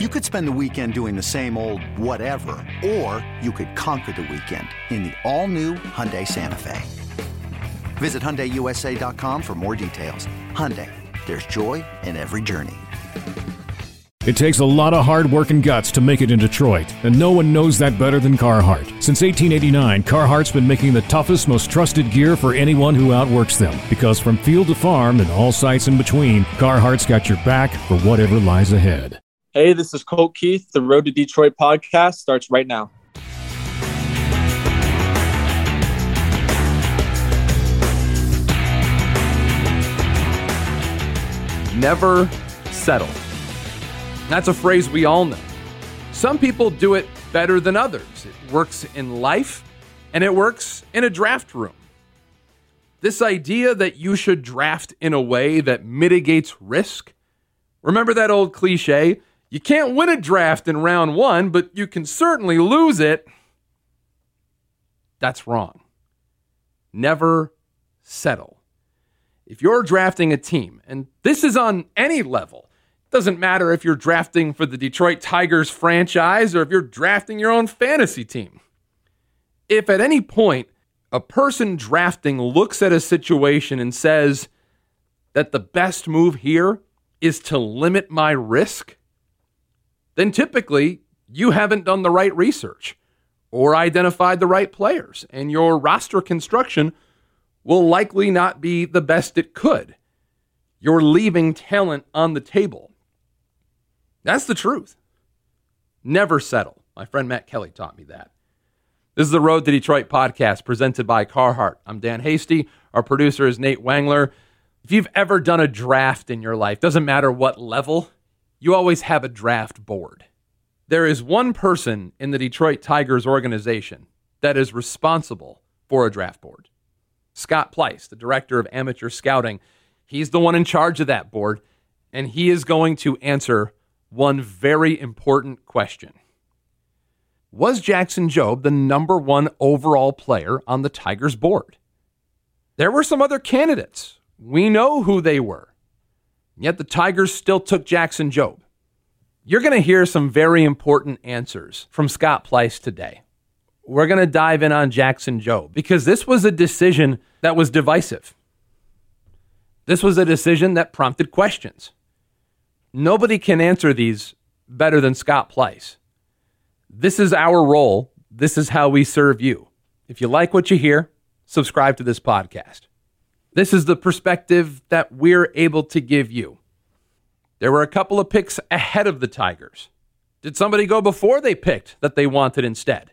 You could spend the weekend doing the same old whatever, or you could conquer the weekend in the all-new Hyundai Santa Fe. Visit HyundaiUSA.com for more details. Hyundai, there's joy in every journey. It takes a lot of hard work and guts to make it in Detroit, and no one knows that better than Carhartt. Since 1889, Carhartt's been making the toughest, most trusted gear for anyone who outworks them. Because from field to farm and all sites in between, Carhartt's got your back for whatever lies ahead. Hey, this is Colt Keith. The Road to Detroit podcast starts right now. Never settle. That's a phrase we all know. Some people do it better than others. It works in life and it works in a draft room. This idea that you should draft in a way that mitigates risk. Remember that old cliche? You can't win a draft in round one, but you can certainly lose it. That's wrong. Never settle. If you're drafting a team, and this is on any level, doesn't matter if you're drafting for the Detroit Tigers franchise or if you're drafting your own fantasy team. If at any point a person drafting looks at a situation and says that the best move here is to limit my risk, then typically you haven't done the right research or identified the right players, and your roster construction will likely not be the best it could. You're leaving talent on the table. That's the truth. Never settle. My friend Matt Kelly taught me that. This is the Road to Detroit podcast presented by Carhartt. I'm Dan Hasty. Our producer is Nate Wangler. If you've ever done a draft in your life, doesn't matter what level, you always have a draft board. There is one person in the Detroit Tigers organization that is responsible for a draft board. Scott Pleiss, the director of amateur scouting, he's the one in charge of that board, and he is going to answer one very important question. Was Jackson Jobe the number one overall player on the Tigers board? There were some other candidates. We know who they were. Yet the Tigers still took Jackson Jobe. You're going to hear some very important answers from Scott Pleiss today. We're going to dive in on Jackson Jobe because this was a decision that was divisive. This was a decision that prompted questions. Nobody can answer these better than Scott Pleiss. This is our role. This is how we serve you. If you like what you hear, subscribe to this podcast. This is the perspective that we're able to give you. There were a couple of picks ahead of the Tigers. Did somebody go before they picked that they wanted instead?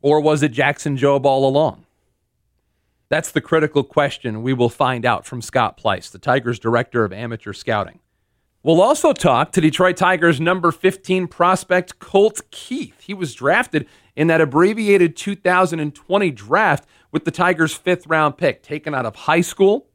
Or was it Jackson Jobe all along? That's the critical question we will find out from Scott Pleiss, the Tigers director of amateur scouting. We'll also talk to Detroit Tigers number 15 prospect Colt Keith. He was drafted in that abbreviated 2020 draft with the Tigers' fifth round pick, taken out of high school.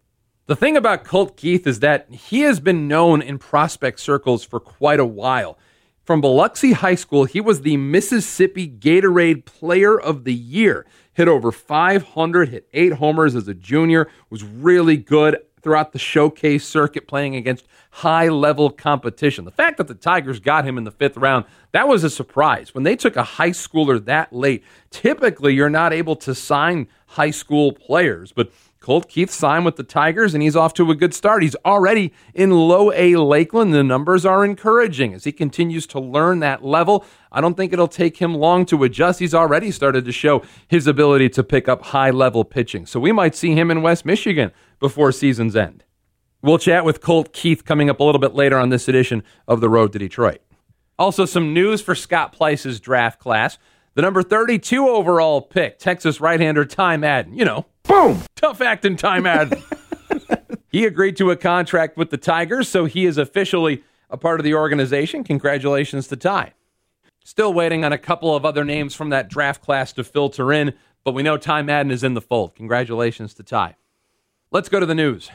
The thing about Colt Keith is that he has been known in prospect circles for quite a while. From Biloxi High School, he was the Mississippi Gatorade Player of the Year. Hit over 500, hit eight homers as a junior, was really good throughout the showcase circuit playing against high level competition. The fact that the Tigers got him in the fifth round, that was a surprise. When they took a high schooler that late, typically you're not able to sign high school players, but Colt Keith signed with the Tigers and he's off to a good start. He's already in low A Lakeland. The numbers are encouraging as he continues to learn that level. I don't think it'll take him long to adjust. He's already started to show his ability to pick up high level pitching. So we might see him in West Michigan before season's end. We'll chat with Colt Keith coming up a little bit later on this edition of The Road to Detroit. Also, some news for Scott Pleiss's draft class. The number 32 overall pick, Texas right hander Ty Madden. You know, boom, tough acting Ty Madden. he agreed to a contract with the Tigers, so he is officially a part of the organization. Congratulations to Ty. Still waiting on a couple of other names from that draft class to filter in, but we know Ty Madden is in the fold. Congratulations to Ty. Let's go to the news.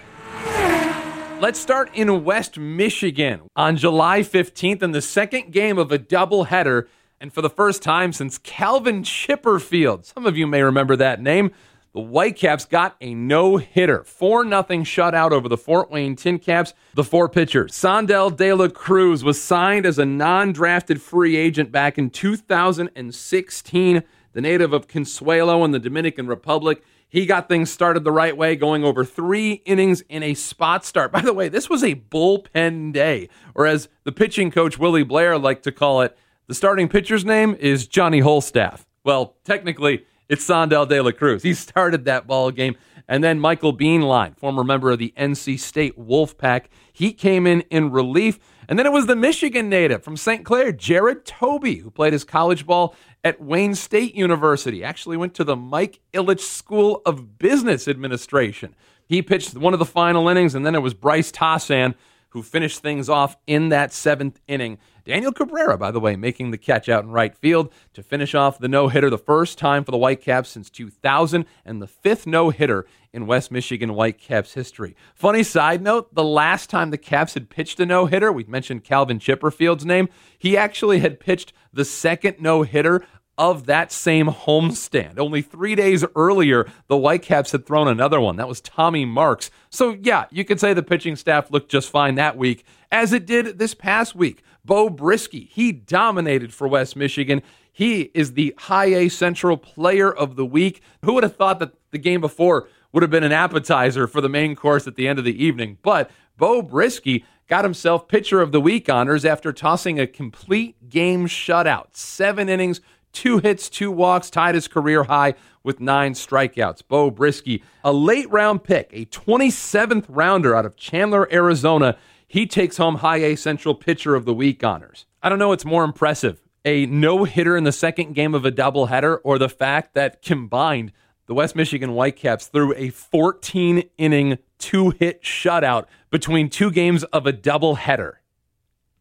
Let's start in West Michigan on July 15th in the second game of a doubleheader. And for the first time since Calvin Chipperfield, some of you may remember that name, the Whitecaps got a no hitter, 4 0 shutout over the Fort Wayne Tin Caps. The four pitcher, Sandel De La Cruz, was signed as a non drafted free agent back in 2016. The native of Consuelo in the Dominican Republic. He got things started the right way, going over three innings in a spot start. By the way, this was a bullpen day, or as the pitching coach Willie Blair liked to call it, the starting pitcher's name is Johnny Holstaff. Well, technically, it's Sandel De La Cruz. He started that ball game. And then Michael Bienlien, former member of the NC State Wolfpack, he came in in relief. And then it was the Michigan native from St. Clair, Jared Toby, who played his college ball at Wayne State University. Actually went to the Mike Ilitch School of Business Administration. He pitched one of the final innings, and then it was Bryce Tassin who finished things off in that seventh inning. Daniel Cabrera, by the way, making the catch out in right field to finish off the no hitter, the first time for the Whitecaps since 2000, and the fifth no hitter in West Michigan Whitecaps history. Funny side note the last time the Caps had pitched a no hitter, we mentioned Calvin Chipperfield's name, he actually had pitched the second no hitter of that same homestand. Only three days earlier, the Whitecaps had thrown another one. That was Tommy Marks. So, yeah, you could say the pitching staff looked just fine that week, as it did this past week. Beau Brieske, he dominated for West Michigan. He is the High A Central Player of the Week. Who would have thought that the game before would have been an appetizer for the main course at the end of the evening? But Beau Brieske got himself Pitcher of the Week honors after tossing a complete game shutout. Seven innings, two hits, two walks, tied his career high with nine strikeouts. Beau Brieske, a late round pick, a 27th rounder out of Chandler, Arizona. He takes home High A Central Pitcher of the Week honors. I don't know what's more impressive a no hitter in the second game of a doubleheader or the fact that combined, the West Michigan Whitecaps threw a 14 inning, two hit shutout between two games of a doubleheader.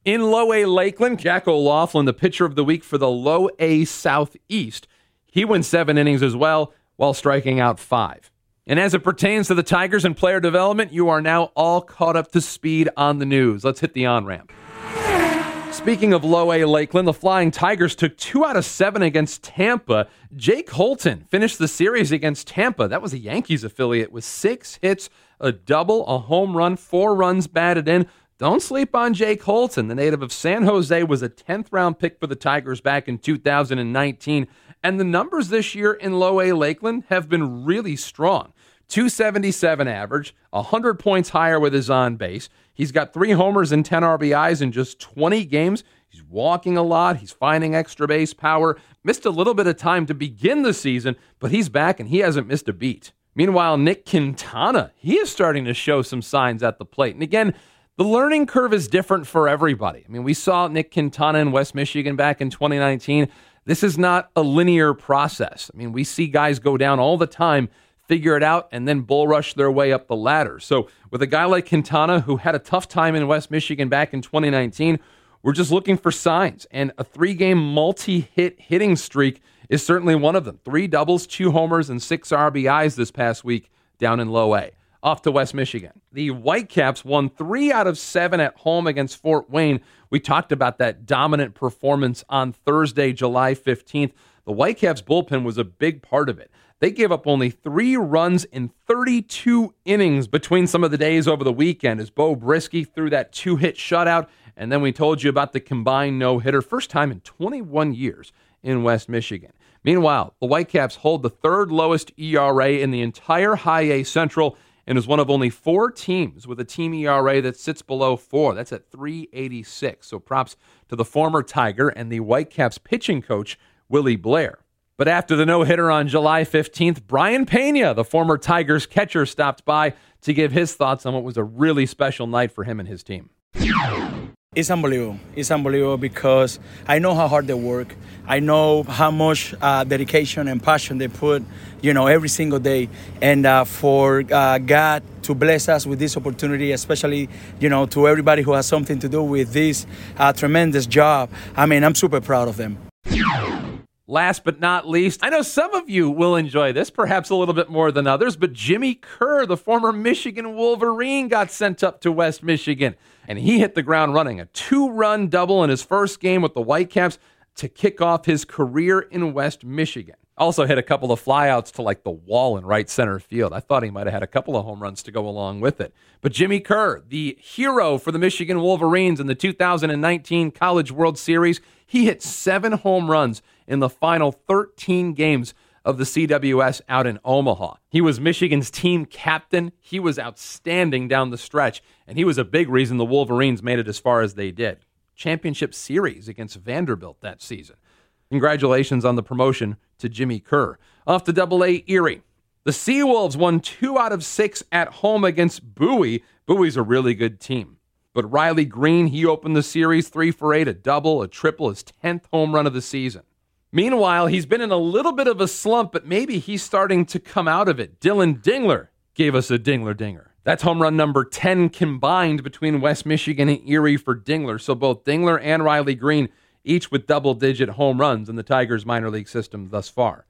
In low A Lakeland, Jack O'Loughlin, the pitcher of the week for the low A Southeast, he went seven innings as well while striking out five. And as it pertains to the Tigers and player development, you are now all caught up to speed on the news. Let's hit the on ramp. Speaking of low A Lakeland, the Flying Tigers took two out of seven against Tampa. Jake Holton finished the series against Tampa. That was a Yankees affiliate with six hits, a double, a home run, four runs batted in. Don't sleep on Jake Holton. The native of San Jose was a 10th round pick for the Tigers back in 2019. And the numbers this year in low A Lakeland have been really strong. 277 average, 100 points higher with his on base. He's got three homers and 10 RBIs in just 20 games. He's walking a lot. He's finding extra base power. Missed a little bit of time to begin the season, but he's back and he hasn't missed a beat. Meanwhile, Nick Quintana, he is starting to show some signs at the plate. And again, the learning curve is different for everybody. I mean, we saw Nick Quintana in West Michigan back in 2019. This is not a linear process. I mean, we see guys go down all the time, figure it out, and then bull rush their way up the ladder. So, with a guy like Quintana, who had a tough time in West Michigan back in 2019, we're just looking for signs. And a three game multi hit hitting streak is certainly one of them. Three doubles, two homers, and six RBIs this past week down in low A off to West Michigan. The Whitecaps won three out of seven at home against Fort Wayne. We talked about that dominant performance on Thursday, July 15th. The Whitecaps bullpen was a big part of it. They gave up only three runs in 32 innings between some of the days over the weekend as Beau Brieske threw that two hit shutout. And then we told you about the combined no hitter, first time in 21 years in West Michigan. Meanwhile, the Whitecaps hold the third lowest ERA in the entire High A Central and is one of only four teams with a team ERA that sits below four. That's at 386. So props to the former Tiger and the Whitecaps pitching coach, Willie Blair. But after the no hitter on July 15th, Brian Pena, the former Tigers catcher, stopped by to give his thoughts on what was a really special night for him and his team. It's unbelievable. It's unbelievable because I know how hard they work. I know how much uh, dedication and passion they put, you know, every single day. And uh, for uh, God to bless us with this opportunity, especially, you know, to everybody who has something to do with this uh, tremendous job. I mean, I'm super proud of them. Last but not least, I know some of you will enjoy this, perhaps a little bit more than others, but Jimmy Kerr, the former Michigan Wolverine, got sent up to West Michigan and he hit the ground running. A two run double in his first game with the Whitecaps to kick off his career in West Michigan. Also hit a couple of flyouts to like the wall in right center field. I thought he might have had a couple of home runs to go along with it. But Jimmy Kerr, the hero for the Michigan Wolverines in the 2019 College World Series, he hit seven home runs in the final 13 games of the CWS out in Omaha. He was Michigan's team captain. He was outstanding down the stretch, and he was a big reason the Wolverines made it as far as they did. Championship series against Vanderbilt that season. Congratulations on the promotion to Jimmy Kerr. Off to Double A Erie. The Seawolves won two out of six at home against Bowie. Bowie's a really good team. But Riley Greene, he opened the series three for eight, a double, a triple, his 10th home run of the season. Meanwhile, he's been in a little bit of a slump, but maybe he's starting to come out of it. Dillon Dingler gave us a Dingler Dinger. That's home run number 10 combined between West Michigan and Erie for Dingler. So both Dingler and Riley Greene, each with double digit home runs in the Tigers minor league system thus far.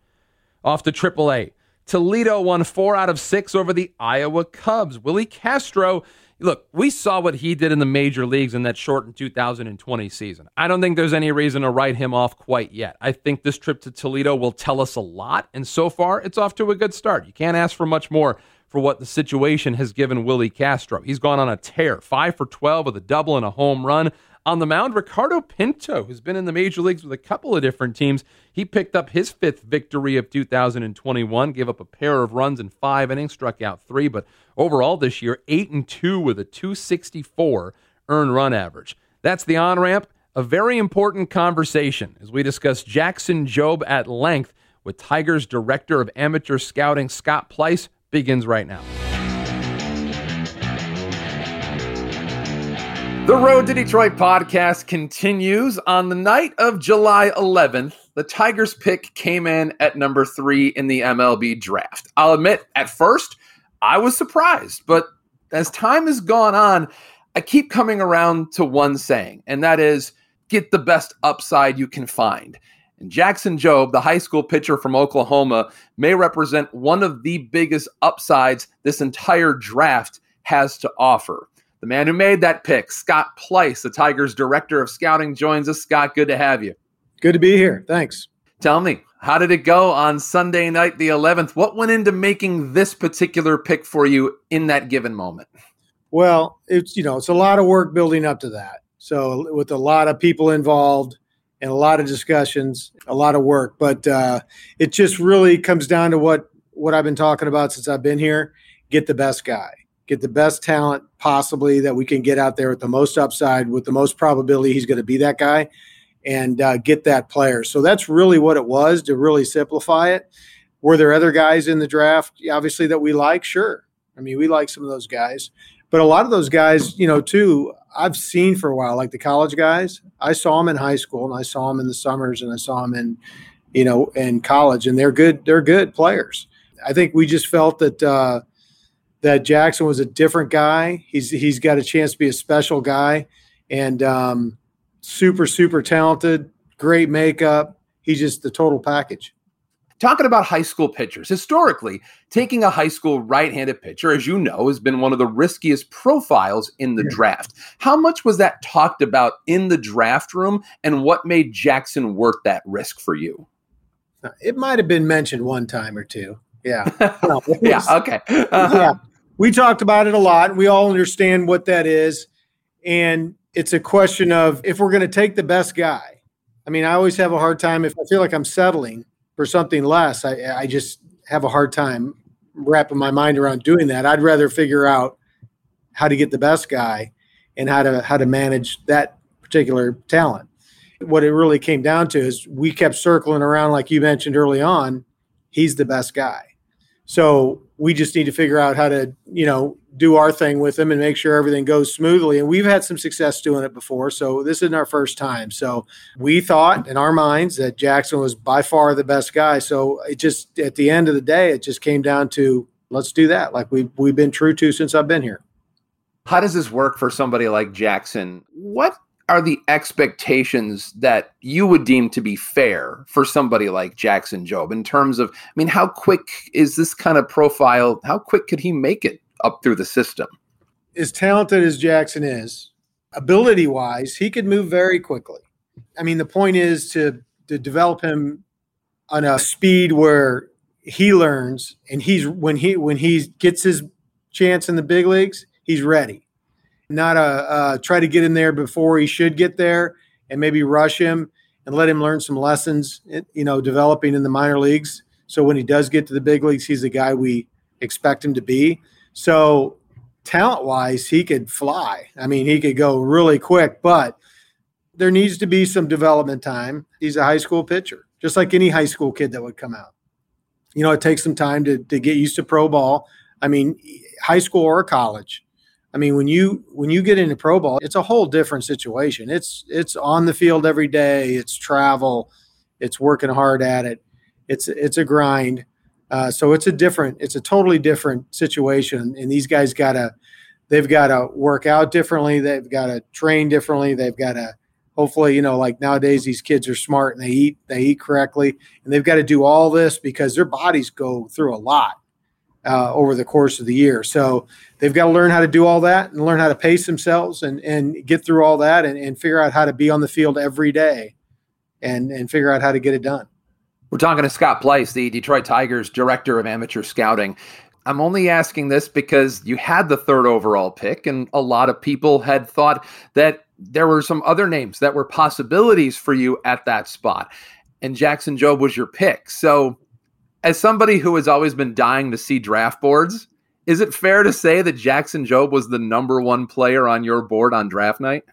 Off to AAA. Toledo won four out of six over the Iowa Cubs. Willi Castro look, we saw what he did in the major leagues in that shortened 2020 season. I don't think there's any reason to write him off quite yet. I think this trip to Toledo will tell us a lot, and so far, it's off to a good start. You can't ask for much more for what the situation has given Willi Castro. He's gone on a tear, 5 for 12 with a double and a home run. On the mound, Ricardo Pinto, who's been in the major leagues with a couple of different teams, he picked up his fifth victory of 2021, gave up a pair of runs in five innings, struck out three, but overall this year, 8 and 2 with a 264 earned run average. That's the on ramp. A very important conversation as we discuss Jackson Jobe at length with Tigers Director of Amateur Scouting Scott Pleiss begins right now. The Road to Detroit podcast continues on the night of July 11th. The Tigers pick came in at number three in the MLB draft. I'll admit, at first, I was surprised, but as time has gone on, I keep coming around to one saying, and that is get the best upside you can find. And Jackson Jobe, the high school pitcher from Oklahoma, may represent one of the biggest upsides this entire draft has to offer. The man who made that pick, Scott Pleiss, the Tigers director of scouting, joins us. Scott, good to have you. Good to be here. Thanks. Tell me, how did it go on Sunday night, the 11th? What went into making this particular pick for you in that given moment? Well, it's you know, it's a lot of work building up to that. So with a lot of people involved and a lot of discussions, a lot of work, but uh, it just really comes down to what what I've been talking about since I've been here: get the best guy get the best talent possibly that we can get out there with the most upside, with the most probability he's going to be that guy, and uh, get that player. So that's really what it was to really simplify it. Were there other guys in the draft, obviously, that we like? Sure. I mean, we like some of those guys. But a lot of those guys, you know, too, I've seen for a while, like the college guys. I saw them in high school and I saw them in the summers and I saw them in, you know, in college, and they're good. They're good players. I think we just felt that uh, that Jackson was a different guy. He's he's got a chance to be a special guy, and um, super super talented, great makeup. He's just the total package. Talking about high school pitchers, historically, taking a high school right-handed pitcher, as you know, has been one of the riskiest profiles in the yeah. draft. How much was that talked about in the draft room, and what made Jackson worth that risk for you? It might have been mentioned one time or two. Yeah. No, yeah. Okay. Uh-huh. Yeah we talked about it a lot. We all understand what that is. And it's a question of if we're going to take the best guy. I mean, I always have a hard time if I feel like I'm settling for something less. I, I just have a hard time wrapping my mind around doing that. I'd rather figure out how to get the best guy and how to how to manage that particular talent. What it really came down to is we kept circling around, like you mentioned early on. He's the best guy. So we just need to figure out how to, you know, do our thing with them and make sure everything goes smoothly. And we've had some success doing it before. So this isn't our first time. So we thought in our minds that Jackson was by far the best guy. So it just, at the end of the day, it just came down to let's do that like we've, we've been true to since I've been here. How does this work for somebody like Jackson? What are the expectations that you would deem to be fair for somebody like Jackson Jobe in terms of, I mean, how quick is this kind of profile? How quick could he make it up through the system? As talented as Jackson is, ability wise, he could move very quickly. I mean, the point is to to develop him on a speed where he learns and he's when he when he gets his chance in the big leagues, he's ready. Not a try to get in there before he should get there and maybe rush him and let him learn some lessons, you know, developing in the minor leagues. So when he does get to the big leagues, he's the guy we expect him to be. So talent wise, he could fly. I mean, he could go really quick, but there needs to be some development time. He's a high school pitcher, just like any high school kid that would come out. You know, it takes some time to, to get used to pro ball. I mean, high school or college. I mean, when you when you get into pro ball, it's a whole different situation. It's it's on the field every day. It's travel. It's working hard at it. It's it's a grind. Uh, so it's a different, it's a totally different situation. And these guys got to, they've got to work out differently. They've got to train differently. They've got to, hopefully, you know, like nowadays these kids are smart and they eat, they eat correctly, and they've got to do all this because their bodies go through a lot uh, over the course of the year. So they've got to learn how to do all that and learn how to pace themselves and and get through all that and, and figure out how to be on the field every day and and figure out how to get it done. We're talking to Scott Pleiss, the Detroit Tigers director of amateur scouting. I'm only asking this because you had the third overall pick, and a lot of people had thought that there were some other names that were possibilities for you at that spot. And Jackson Jobe was your pick. So, as somebody who has always been dying to see draft boards, is it fair to say that Jackson Jobe was the number one player on your board on draft night?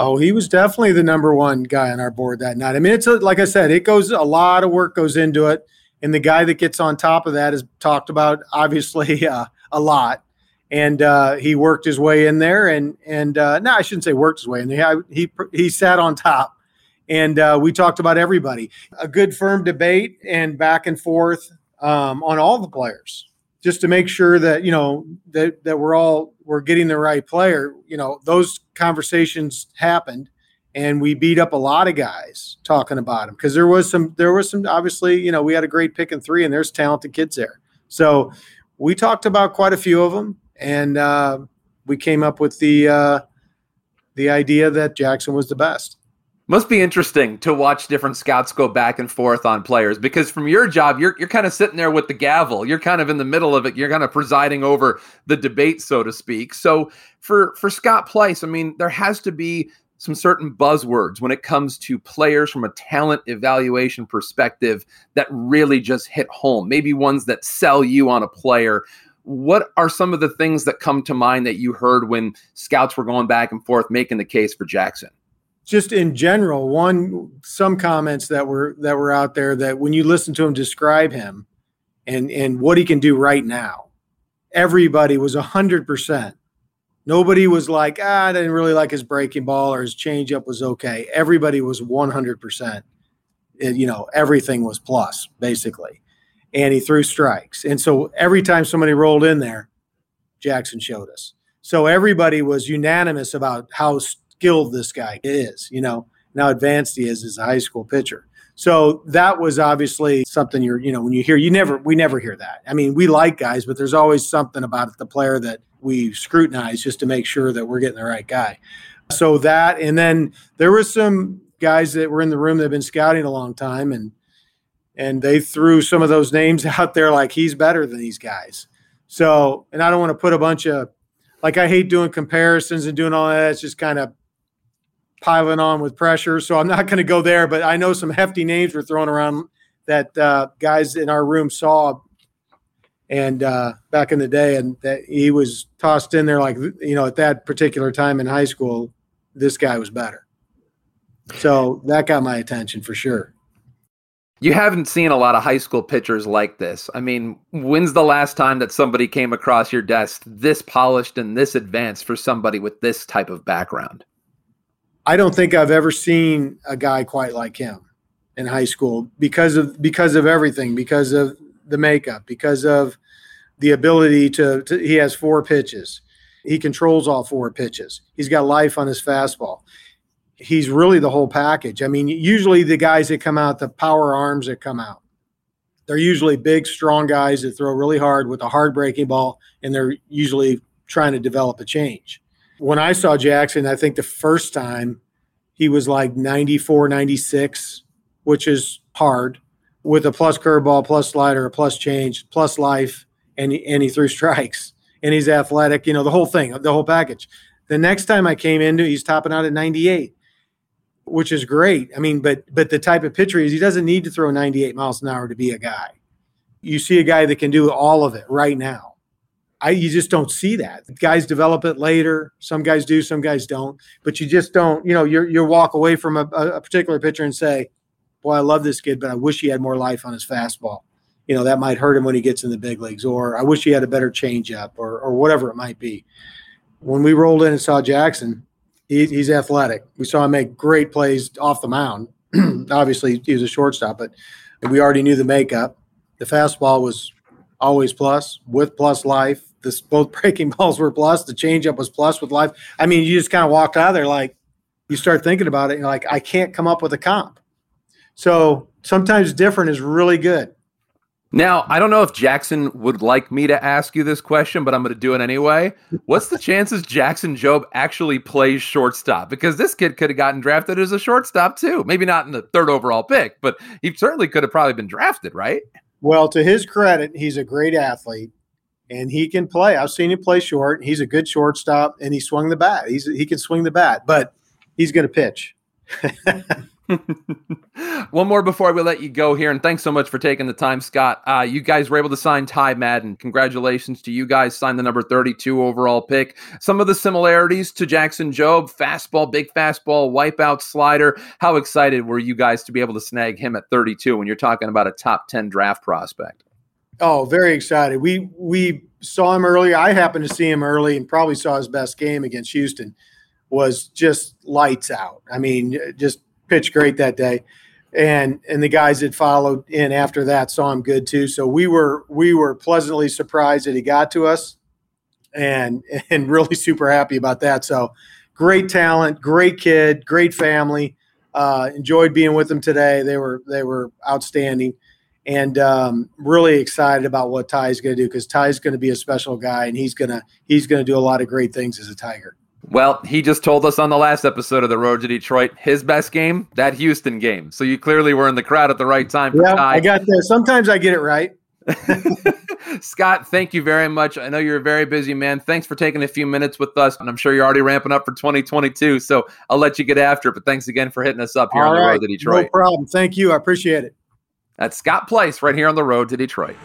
Oh, he was definitely the number one guy on our board that night. I mean, it's a, like I said, it goes a lot of work goes into it, and the guy that gets on top of that is talked about obviously uh, a lot. And uh, he worked his way in there, and and uh, no, I shouldn't say worked his way in there. He he sat on top, and uh, we talked about everybody. A good firm debate and back and forth um, on all the players just to make sure that you know that that we're all we're getting the right player. You know, those conversations happened, and we beat up a lot of guys talking about him because there was some there was some obviously you know we had a great pick in three, and there's talented kids there. So we talked about quite a few of them, and uh, we came up with the uh, the idea that Jackson was the best. Must be interesting to watch different scouts go back and forth on players because from your job, you're you're kind of sitting there with the gavel. You're kind of in the middle of it. You're kind of presiding over the debate, so to speak. So for for Scott Pleiss, I mean, there has to be some certain buzzwords when it comes to players from a talent evaluation perspective that really just hit home. Maybe ones that sell you on a player. What are some of the things that come to mind that you heard when scouts were going back and forth making the case for Jackson? Just in general, one some comments that were that were out there that when you listen to him describe him and and what he can do right now, everybody was hundred percent. Nobody was like, ah, I didn't really like his breaking ball or his changeup was okay. Everybody was one hundred percent. You know, everything was plus basically, and he threw strikes. And so every time somebody rolled in there, Jackson showed us. So everybody was unanimous about how skilled this guy is, you know, and how advanced he is as a high school pitcher. So that was obviously something you're, you know, when you hear, you never, we never hear that. I mean, we like guys, but there's always something about the player that we scrutinize just to make sure that we're getting the right guy. So that, and then there were some guys that were in the room that have been scouting a long time and, and they threw some of those names out there like he's better than these guys. So, and I don't want to put a bunch of, like, I hate doing comparisons and doing all that. It's just kind of piling on with pressure. So I'm not going to go there, but I know some hefty names were thrown around that uh, guys in our room saw and uh, back in the day, and that he was tossed in there like you know at that particular time in high school, this guy was better. So that got my attention for sure. You haven't seen a lot of high school pitchers like this. I mean, when's the last time that somebody came across your desk this polished and this advanced for somebody with this type of background? I don't think I've ever seen a guy quite like him in high school because of because of everything, because of the makeup, because of the ability to, to he has four pitches. He controls all four pitches. He's got life on his fastball. He's really the whole package. I mean, usually the guys that come out, the power arms that come out, they're usually big, strong guys that throw really hard with a hard breaking ball, and they're usually trying to develop a change when I saw Jackson, I think the first time he was like 94, 96, which is hard. with a plus curveball, plus slider, a plus change, plus life, and and he threw strikes. And he's athletic, you know, the whole thing, the whole package. The next time I came into, he's topping out at 98, which is great. I mean, but but the type of pitcher is he doesn't need to throw 98 miles an hour to be a guy. You see a guy that can do all of it right now. I you just don't see that. Guys develop it later. Some guys do, some guys don't. But you just don't. You know, you you walk away from a, a particular pitcher and say, "Boy, I love this kid, but I wish he had more life on his fastball." You know, that might hurt him when he gets in the big leagues. Or I wish he had a better changeup, or or whatever it might be. When we rolled in and saw Jackson, he, he's athletic. We saw him make great plays off the mound. Obviously, he was a shortstop, but we already knew the makeup. The fastball was always plus with plus life this both breaking balls were plus. The changeup was plus with life. I mean, you just kind of walked out of there like you start thinking about it. And you're like, I can't come up with a comp. So sometimes different is really good. Now, I don't know if Jackson would like me to ask you this question, but I'm going to do it anyway. What's the chances Jackson Jobe actually plays shortstop? Because this kid could have gotten drafted as a shortstop too. Maybe not in the third overall pick, but he certainly could have probably been drafted, right? Well, to his credit, he's a great athlete and he can play. I've seen him play short. He's a good shortstop, and he swung the bat. He's he can swing the bat, but he's going to pitch. One more before we let you go here, and thanks so much for taking the time, Scott. Uh, you guys were able to sign Ty Madden. Congratulations to you guys. Signed the number 32 overall pick. Some of the similarities to Jackson Jobe: fastball, big fastball, wipeout slider. How excited were you guys to be able to snag him at 32 when you're talking about a top 10 draft prospect? Oh, very excited. We we saw him earlier. I happened to see him early and probably saw his best game against Houston. Was just lights out. I mean, just pitched great that day. And and the guys that followed in after that saw him good too. So we were we were pleasantly surprised that he got to us and and really super happy about that. So great talent, great kid, great family. Uh, enjoyed being with them today. They were they were outstanding and um, really excited about what Ty's going to do because Ty's going to be a special guy, and he's gonna he's going to do a lot of great things as a Tiger. Well, he just told us on the last episode of the Road to Detroit, his best game, that Houston game. So you clearly were in the crowd at the right time. yeah, Ty. I got there. Sometimes I get it right. Scott, thank you very much. I know you're a very busy man. Thanks for taking a few minutes with us. And I'm sure you're already ramping up for 2022. So I'll let you get after it. But thanks again for hitting us up here All on the right. road to Detroit. No problem. Thank you. I appreciate it. That's Scott Pleiss right here on the road to Detroit.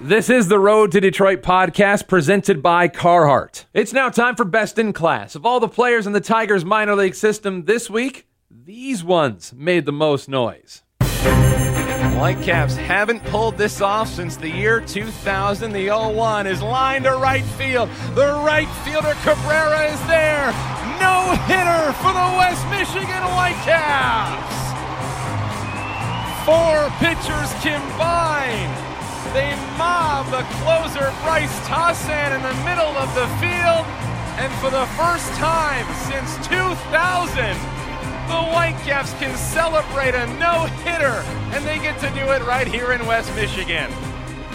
This is the Road to Detroit podcast presented by Carhartt. It's now time for Best in Class. Of all the players in the Tigers minor league system this week, these ones made the most noise. Whitecaps haven't pulled this off since the year 2000. The 0-1 is lined to right field. The right fielder Cabrera is there. No hitter for the West Michigan Whitecaps. Pitchers combine. They mob the closer Bryce Tassin in the middle of the field. And for the first time since 2000, the Whitecaps can celebrate a no hitter, and they get to do it right here in West Michigan.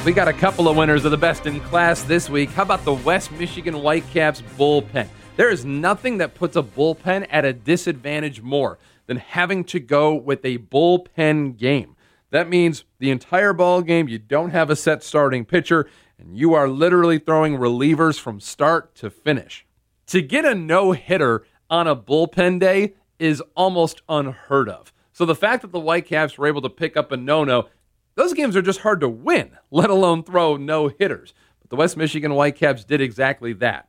We got a couple of winners of the best in class this week. How about the West Michigan Whitecaps bullpen? There is nothing that puts a bullpen at a disadvantage more than having to go with a bullpen game. That means the entire ball game you don't have a set starting pitcher and you are literally throwing relievers from start to finish. To get a no-hitter on a bullpen day is almost unheard of. So the fact that the Whitecaps were able to pick up a no-no, those games are just hard to win, let alone throw no-hitters. But the West Michigan Whitecaps did exactly that.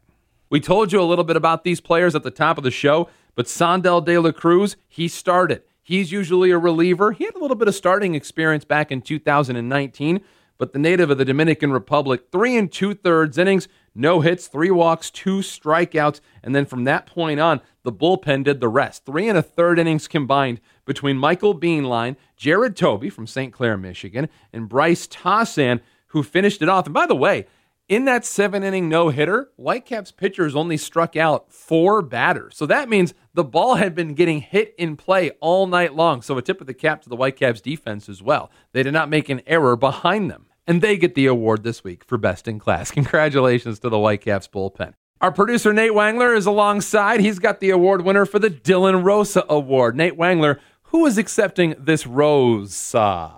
We told you a little bit about these players at the top of the show. But Sandel De La Cruz, he started. He's usually a reliever. He had a little bit of starting experience back in 2019, but the native of the Dominican Republic, three and two thirds innings, no hits, three walks, two strikeouts, and then from that point on, the bullpen did the rest. Three and a third innings combined between Michael Bienlien, Jared Toby from St. Clair, Michigan, and Bryce Tassin, who finished it off. And by the way, in that seven inning no hitter, Whitecaps pitchers only struck out four batters. So that means the ball had been getting hit in play all night long. So a tip of the cap to the Whitecaps defense as well. They did not make an error behind them. And they get the award this week for best in class. Congratulations to the Whitecaps bullpen. Our producer, Nate Wangler, is alongside. He's got the award winner for the Dylan Rosa Award. Nate Wangler, Who is accepting this rose? Uh,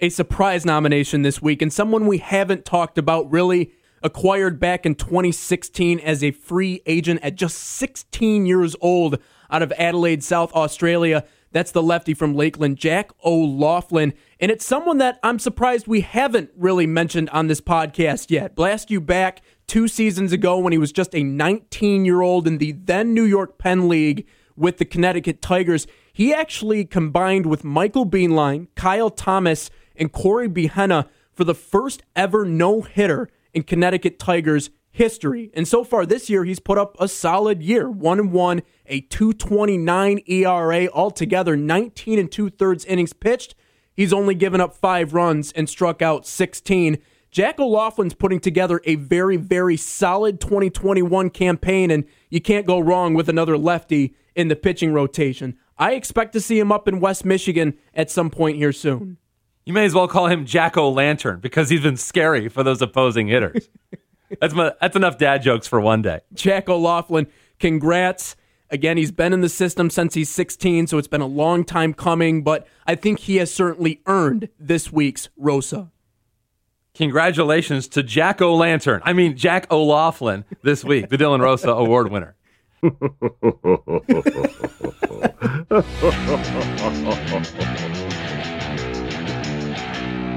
a surprise nomination this week, and someone we haven't talked about really acquired back in 2016 as a free agent at just 16 years old out of Adelaide, South Australia. That's the lefty from Lakeland, Jack O'Loughlin. And it's someone that I'm surprised we haven't really mentioned on this podcast yet. Blast you back two seasons ago when he was just a 19 year old in the then New York Penn League with the Connecticut Tigers. He actually combined with Michael Bienlien, Kyle Thomas, and Corey Behenna for the first ever no hitter in Connecticut Tigers history. And so far this year, he's put up a solid year. One and one, a 229 ERA, altogether 19 and two thirds innings pitched. He's only given up five runs and struck out 16. Jack O'Loughlin's putting together a very, very solid 2021 campaign, and you can't go wrong with another lefty in the pitching rotation. I expect to see him up in West Michigan at some point here soon. You may as well call him Jack O' Lantern because he's been scary for those opposing hitters. that's my, that's enough dad jokes for one day. Jack O'Loughlin, congrats. Again, he's been in the system since he's 16, so it's been a long time coming, but I think he has certainly earned this week's Rosa. Congratulations to Jack O' Lantern. I mean, Jack O'Loughlin this week, the Dylan Rosa Award winner.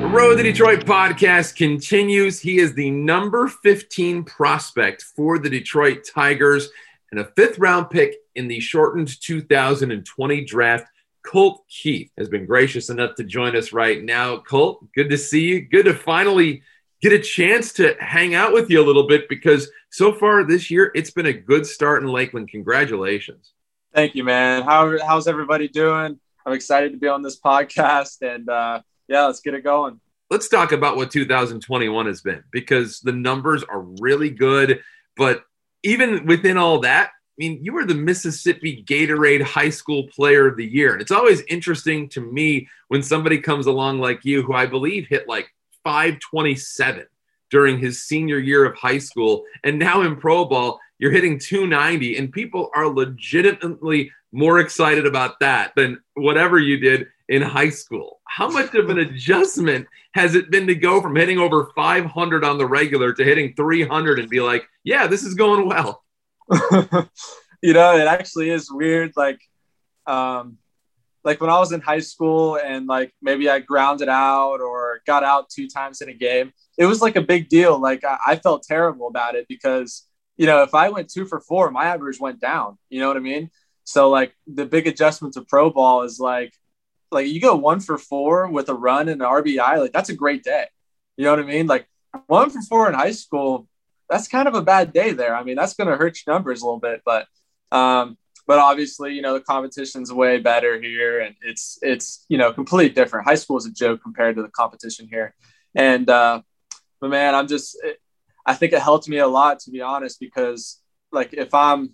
Road to Detroit podcast continues. He is the number 15 prospect for the Detroit Tigers and a fifth round pick in the shortened 2020 draft. Colt Keith has been gracious enough to join us right now. Colt, good to see you. Good to finally get a chance to hang out with you a little bit because so far this year it's been a good start in Lakeland. Congratulations. Thank you, man. How, how's everybody doing? I'm excited to be on this podcast and uh, yeah, let's get it going. Let's talk about what 2021 has been because the numbers are really good. But even within all that, I mean, you were the Mississippi Gatorade High School Player of the Year. And it's always interesting to me when somebody comes along like you, who I believe hit like 527 during his senior year of high school. And now in Pro Ball, you're hitting 290, and people are legitimately more excited about that than whatever you did in high school. How much of an adjustment has it been to go from hitting over 500 on the regular to hitting 300 and be like, yeah, this is going well? you know, it actually is weird. Like, um, like when I was in high school and like maybe I grounded out or got out two times in a game, it was like a big deal. Like I, I felt terrible about it because, you know, if I went two for four, my average went down. You know what I mean? So like the big adjustment to pro ball is like like you go one for four with a run and an RBI, like that's a great day. You know what I mean? Like one for four in high school, that's kind of a bad day there. I mean, that's going to hurt your numbers a little bit, but um, but obviously, you know, the competition's way better here, and it's it's you know completely different. High school is a joke compared to the competition here, and uh, but man, I'm just it, I think it helped me a lot to be honest because like if I'm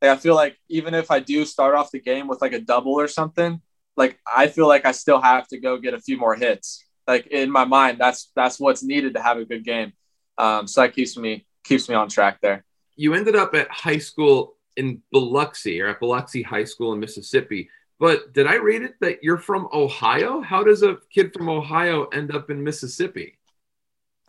like, I feel like even if I do start off the game with like a double or something, like I feel like I still have to go get a few more hits. Like in my mind, that's that's what's needed to have a good game. Um, so that keeps me keeps me on track there. You ended up at high school in Biloxi or at Biloxi High School in Mississippi. But did I read it that you're from Ohio? How does a kid from Ohio end up in Mississippi?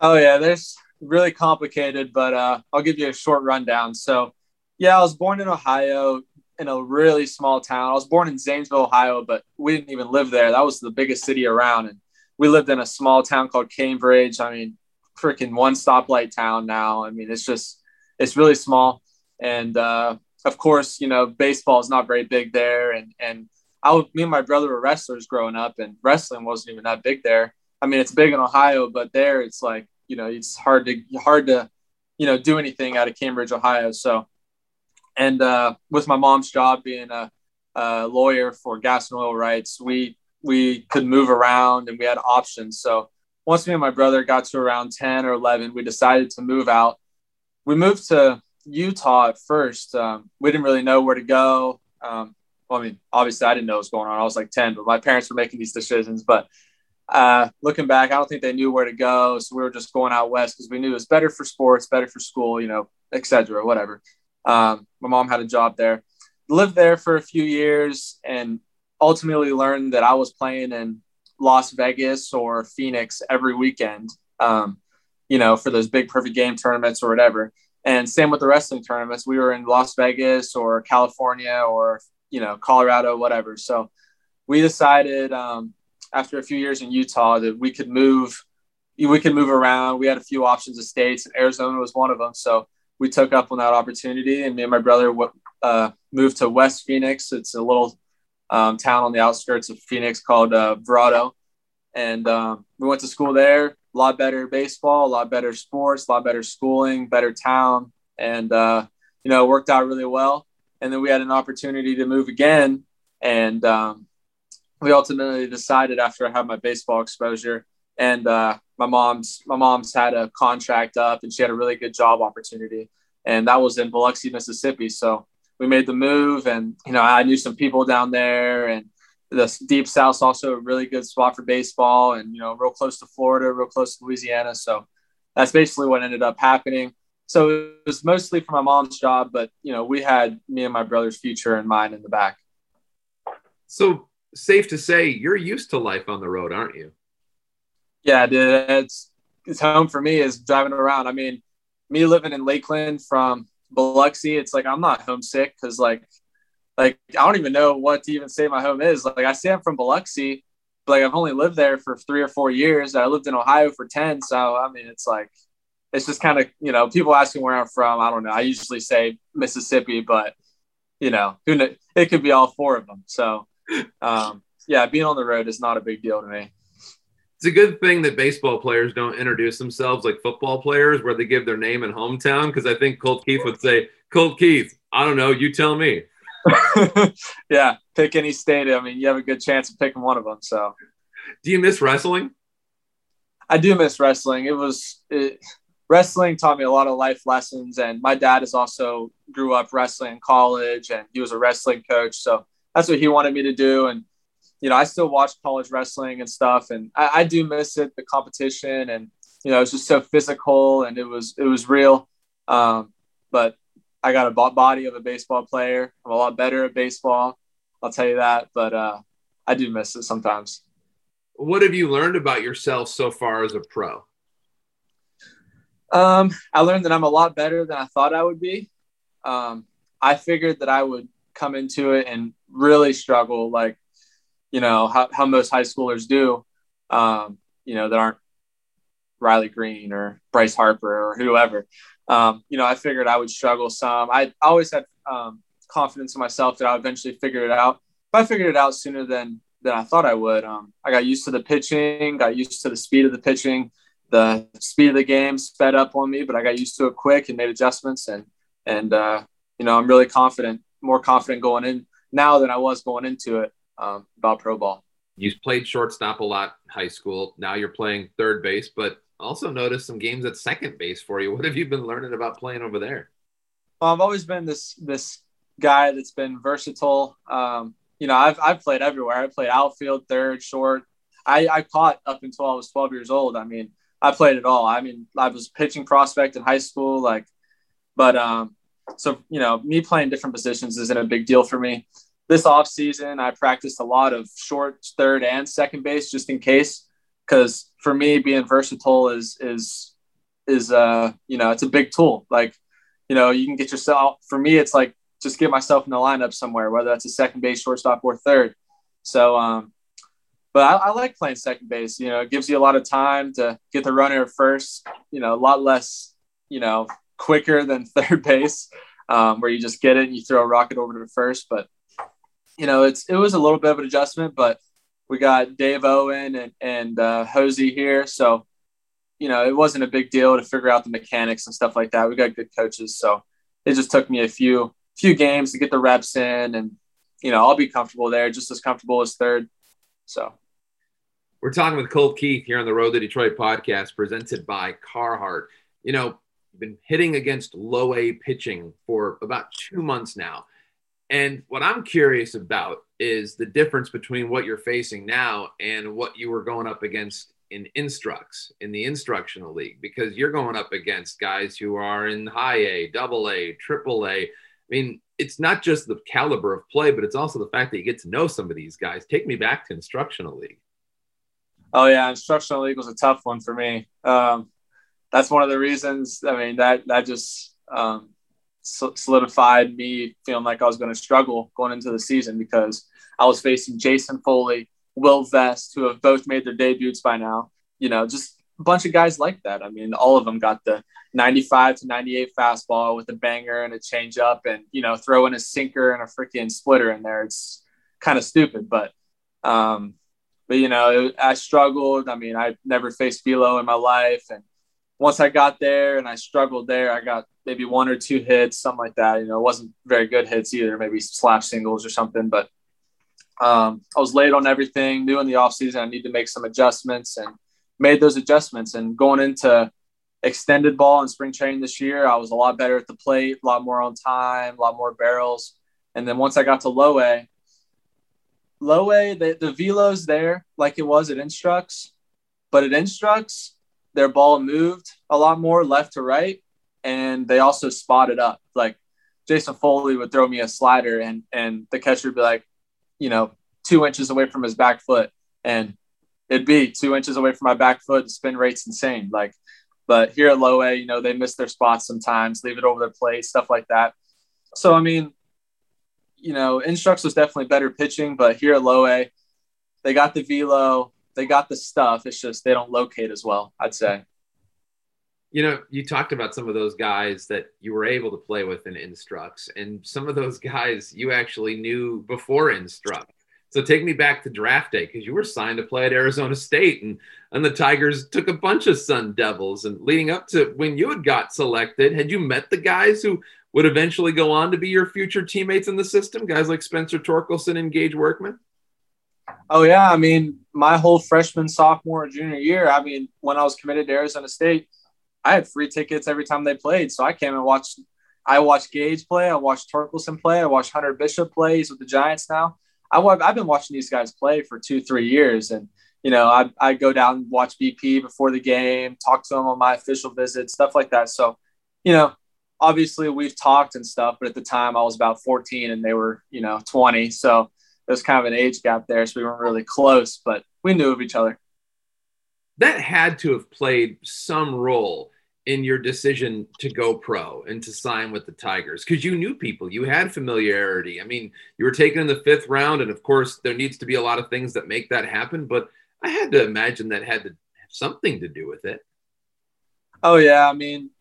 Oh yeah, there's really complicated, but uh, I'll give you a short rundown. So, yeah, I was born in Ohio, in a really small town. I was born in Zanesville, Ohio, but we didn't even live there. That was the biggest city around. And we lived in a small town called Cambridge. I mean, freaking one stoplight town now. I mean, it's just, it's really small. And uh, of course, you know, baseball is not very big there. And, and I, me and my brother were wrestlers growing up, and wrestling wasn't even that big there. I mean, it's big in Ohio, but there it's like, you know, it's hard to, hard to, you know, do anything out of Cambridge, Ohio. So, and uh, with my mom's job being a, a, lawyer for gas and oil rights, we we could move around and we had options. So once me and my brother got to around 10 or 11, we decided to move out. We moved to Utah at first. Um, we didn't really know where to go. Um, well, I mean, obviously, I didn't know what was going on. I was like 10, but my parents were making these decisions. But uh, looking back, I don't think they knew where to go. So we were just going out west because we knew it was better for sports, better for school, you know, etc. whatever. Um, my mom had a job there, lived there for a few years, and ultimately learned that I was playing in Las Vegas or Phoenix every weekend, um, you know, for those big perfect game tournaments or whatever. And same with the wrestling tournaments. We were in Las Vegas or California or, you know, Colorado, whatever. So we decided um, after a few years in Utah that we could move, we could move around. We had a few options of states and Arizona was one of them. So we took up on that opportunity and me and my brother uh, moved to West Phoenix. It's a little um, town on the outskirts of Phoenix called uh, Verrado. And um, we went to school there. A lot better baseball, a lot better sports, a lot better schooling, better town, and uh, you know, it worked out really well. And then we had an opportunity to move again, and um, we ultimately decided after I had my baseball exposure, and uh, my mom's my mom's had a contract up, and she had a really good job opportunity, and that was in Biloxi, Mississippi. So we made the move and you know i knew some people down there and the deep south's also a really good spot for baseball and you know real close to florida real close to louisiana. So that's basically what ended up happening. So it was mostly for my mom's job but you know we had me and my brother's future in mind in the back. So safe to say you're used to life on the road aren't you yeah dude it's it's home for me is driving around i mean me living in lakeland from Biloxi, it's like I'm not homesick because like like I don't even know what to even say my home is. Like I say I'm from Biloxi, but like I've only lived there for three or four years. I lived in Ohio for ten, so I mean it's like it's just kind of you know people asking where I'm from. I don't know. I usually say Mississippi, but you know who know, it could be all four of them. So um, yeah, being on the road is not a big deal to me it's a good thing that baseball players don't introduce themselves like football players where they give their name and hometown because I think Colt Keith would say, Colt Keith, I don't know, you tell me. yeah, pick any state. I mean, you have a good chance of picking one of them. So, do you miss wrestling? I do miss wrestling. It was it, wrestling taught me a lot of life lessons, and my dad is also grew up wrestling in college, and he was a wrestling coach. So that's what he wanted me to do, and you know, I still watch college wrestling and stuff, and I, I do miss it, the competition, and you know, it's just so physical and it was it was real. Um, but I got a body of a baseball player. I'm a lot better at baseball. I'll tell you that. But uh, I do miss it sometimes. What have you learned about yourself so far as a pro? Um, I learned that I'm a lot better than I thought I would be. Um, I figured that I would come into it and really struggle. Like you know, how, how most high schoolers do, um, you know, that aren't Riley Greene or Bryce Harper or whoever. Um, you know, I figured I would struggle some. I always had um, confidence in myself that I would eventually figure it out. But I figured it out sooner than than I thought I would. Um, I got used to the pitching, got used to the speed of the pitching, the speed of the game sped up on me, but I got used to it quick and made adjustments. And and uh, you know, I'm really confident, more confident going in now than I was going into it um, about pro ball. You played shortstop a lot in high school. Now you're playing third base, but also noticed some games at second base for you. What have you been learning about playing over there? Well, I've always been this this guy that's been versatile. Um, you know, I've I've played everywhere. I played outfield, third, short. I, I caught up until I was 12 years old. I mean, I played it all. I mean, I was pitching prospect in high school, like, but um, so you know, me playing different positions isn't a big deal for me this off season, I practiced a lot of short, third, and second base just in case. Because for me, being versatile is is is uh you know it's a big tool. Like you know you can get yourself. For me, it's like just get myself in the lineup somewhere, whether that's a second base, shortstop, or third. So, um, but I, I, like playing second base. You know, it gives you a lot of time to get the runner first. You know, a lot less. You know, quicker than third base, um, where you just get it and you throw a rocket over to first. But you know, it's it was a little bit of an adjustment, but we got Dave Owen and and uh, Hosey here, so you know, it wasn't a big deal to figure out the mechanics and stuff like that. We got good coaches, so it just took me a few few games to get the reps in, and you know, I'll be comfortable there, just as comfortable as third. So. We're talking with Colt Keith here on the Road to Detroit podcast, presented by Carhartt. You know, been hitting against low A pitching for about two months now. And what I'm curious about is the difference between what you're facing now and what you were going up against in instructs in the instructional league because you're going up against guys who are in high A, double A, triple A. I mean, it's not just the caliber of play, but it's also the fact that you get to know some of these guys. Take me back to instructional league. Oh yeah, instructional league was a tough one for me. Um, that's one of the reasons. I mean, that that just um, solidified me feeling like I was going to struggle going into the season because I was facing Jason Foley, Will Vest, who have both made their debuts by now. You know, just a bunch of guys like that. I mean, all of them got the 95 to 98 fastball with a banger and a changeup, and you know, throw in a sinker and a freaking splitter in there. It's kind of stupid, but um, but you know, I struggled. I mean, I never faced velo in my life, and once I got there and I struggled there, I got maybe one or two hits, something like that. You know, it wasn't very good hits either, maybe slash singles or something. But um, I was late on everything. New in the offseason, I need to make some adjustments and made those adjustments. And going into extended ball and spring training this year, I was a lot better at the plate, a lot more on time, a lot more barrels. And then once I got to low A, low A, the, the velo's there like it was at Instructs, but it Instructs, their ball moved a lot more left to right, and they also spotted up. Like Jason Foley would throw me a slider, and and the catcher would be like, you know, two inches away from his back foot, and it'd be two inches away from my back foot. The spin rate's insane. Like, but here at low A, you know, they miss their spots sometimes, leave it over their plate, stuff like that. So I mean, you know, Instructs was definitely better pitching, but here at low A, they got the velo, they got the stuff. It's just they don't locate as well, I'd say. You know, you talked about some of those guys that you were able to play with in Instructs, and some of those guys you actually knew before Instruct. So take me back to draft day because you were signed to play at Arizona State, and and the Tigers took a bunch of Sun Devils. And leading up to when you had got selected, had you met the guys who would eventually go on to be your future teammates in the system? Guys like Spencer Torkelson and Gage Workman. Oh yeah, I mean, my whole freshman, sophomore, junior year. I mean, when I was committed to Arizona State, I had free tickets every time they played, so I came and watched. I watched Gage play. I watched Torkelson play. I watched Hunter Bishop play. He's with the Giants now. I, I've been watching these guys play for two, three years, and you know, I I go down and watch BP before the game, talk to them on my official visit, stuff like that. So, you know, obviously we've talked and stuff, but at the time I was about 14 and they were, you know, 20. So there's kind of an age gap there. So we weren't really close, but we knew of each other. That had to have played some role in your decision to go pro and to sign with the Tigers because you knew people, you had familiarity. I mean, you were taken in the fifth round, and of course, there needs to be a lot of things that make that happen. But I had to imagine that had to have something to do with it. Oh yeah, I mean,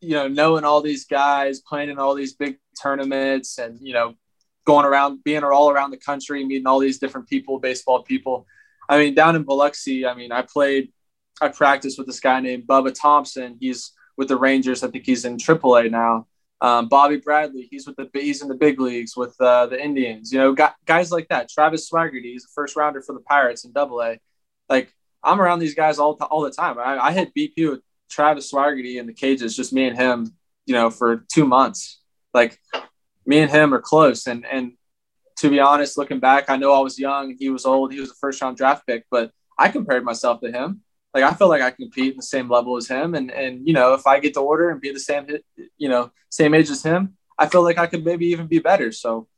you know, knowing all these guys, playing in all these big tournaments, and you know, going around, being all around the country, meeting all these different people, baseball people. I mean, down in Biloxi, I mean, I played, I practiced with this guy named Bubba Thompson. He's with the Rangers. I think he's in AAA now. Um, Bobby Bradley, he's with the he's in the big leagues with uh, the Indians. You know, guys like that. Travis Swaggerty, he's a first rounder for the Pirates in Double A. Like I'm around these guys all all the time. I, I hit BP with Travis Swaggerty in the cages, just me and him. You know, for two months. Like me and him are close, and and to be honest, looking back, I know I was young. He was old. He was a first round draft pick, but I compared myself to him. Like I feel like I compete in the same level as him, and and you know if I get the order and be the same, you know, same age as him, I feel like I could maybe even be better. So,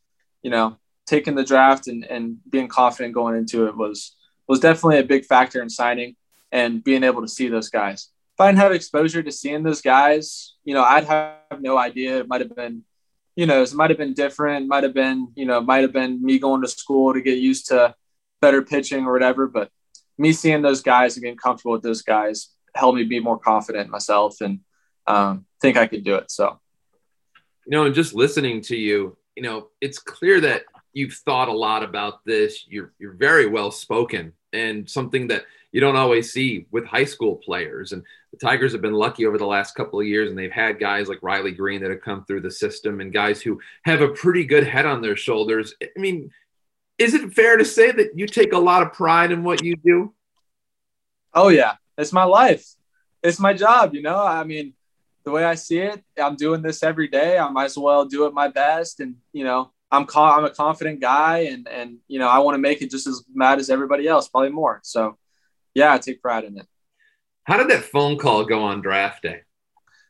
you know, taking the draft and and being confident going into it was was definitely a big factor in signing and being able to see those guys. If I didn't have exposure to seeing those guys, you know, I'd have no idea. It might have been you know, it might have been different, might have been, you know, might have been me going to school to get used to better pitching or whatever. But me seeing those guys and getting comfortable with those guys helped me be more confident myself and um, think I could do it. So, you know, and just listening to you, you know, it's clear that you've thought a lot about this. You're you're very well spoken and something that you don't always see with high school players. And the Tigers have been lucky over the last couple of years, and they've had guys like Riley Greene that have come through the system and guys who have a pretty good head on their shoulders. I mean, is it fair to say that you take a lot of pride in what you do? Oh, yeah. It's my life. It's my job, you know? I mean, the way I see it, I'm doing this every day. I might as well do it my best. And, you know, I'm I'm a confident guy and, and, you know, I want to make it just as mad as everybody else, probably more. So, yeah, I take pride in it. How did that phone call go on draft day?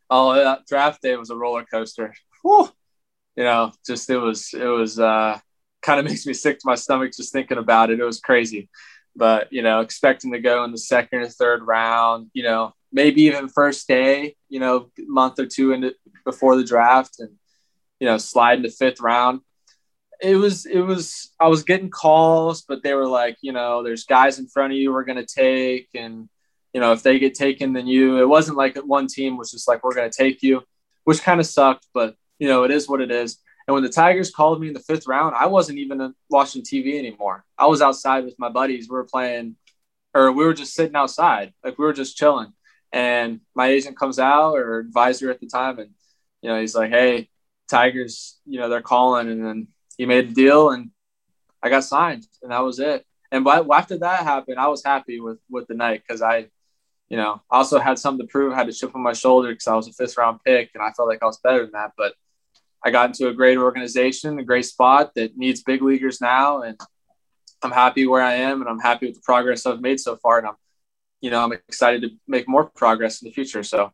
Oh, uh, draft day was a roller coaster. Whew. you know, just it was it was uh, kind of makes me sick to my stomach just thinking about it. It was crazy, but you know, expecting to go in the second or third round, you know, maybe even first day, you know, month or two into before the draft, and you know, slide into fifth round. It was it was I was getting calls, but they were like, you know, there's guys in front of you we're gonna take, and you know, if they get taken, then you. It wasn't like one team was just like we're gonna take you, which kind of sucked, but you know, it is what it is. And when the Tigers called me in the fifth round, I wasn't even watching TV anymore. I was outside with my buddies. We were playing, or we were just sitting outside, like we were just chilling. And my agent comes out, or advisor at the time, and you know, he's like, "Hey, Tigers, you know, they're calling." And then he made a deal, and I got signed, and that was it. And but after that happened, I was happy with with the night because I, you know, also had something to prove. I had a chip on my shoulder because I was a fifth round pick, and I felt like I was better than that. But I got into a great organization, a great spot that needs big leaguers now, and I'm happy where I am, and I'm happy with the progress I've made so far, and I'm, you know, I'm excited to make more progress in the future. So,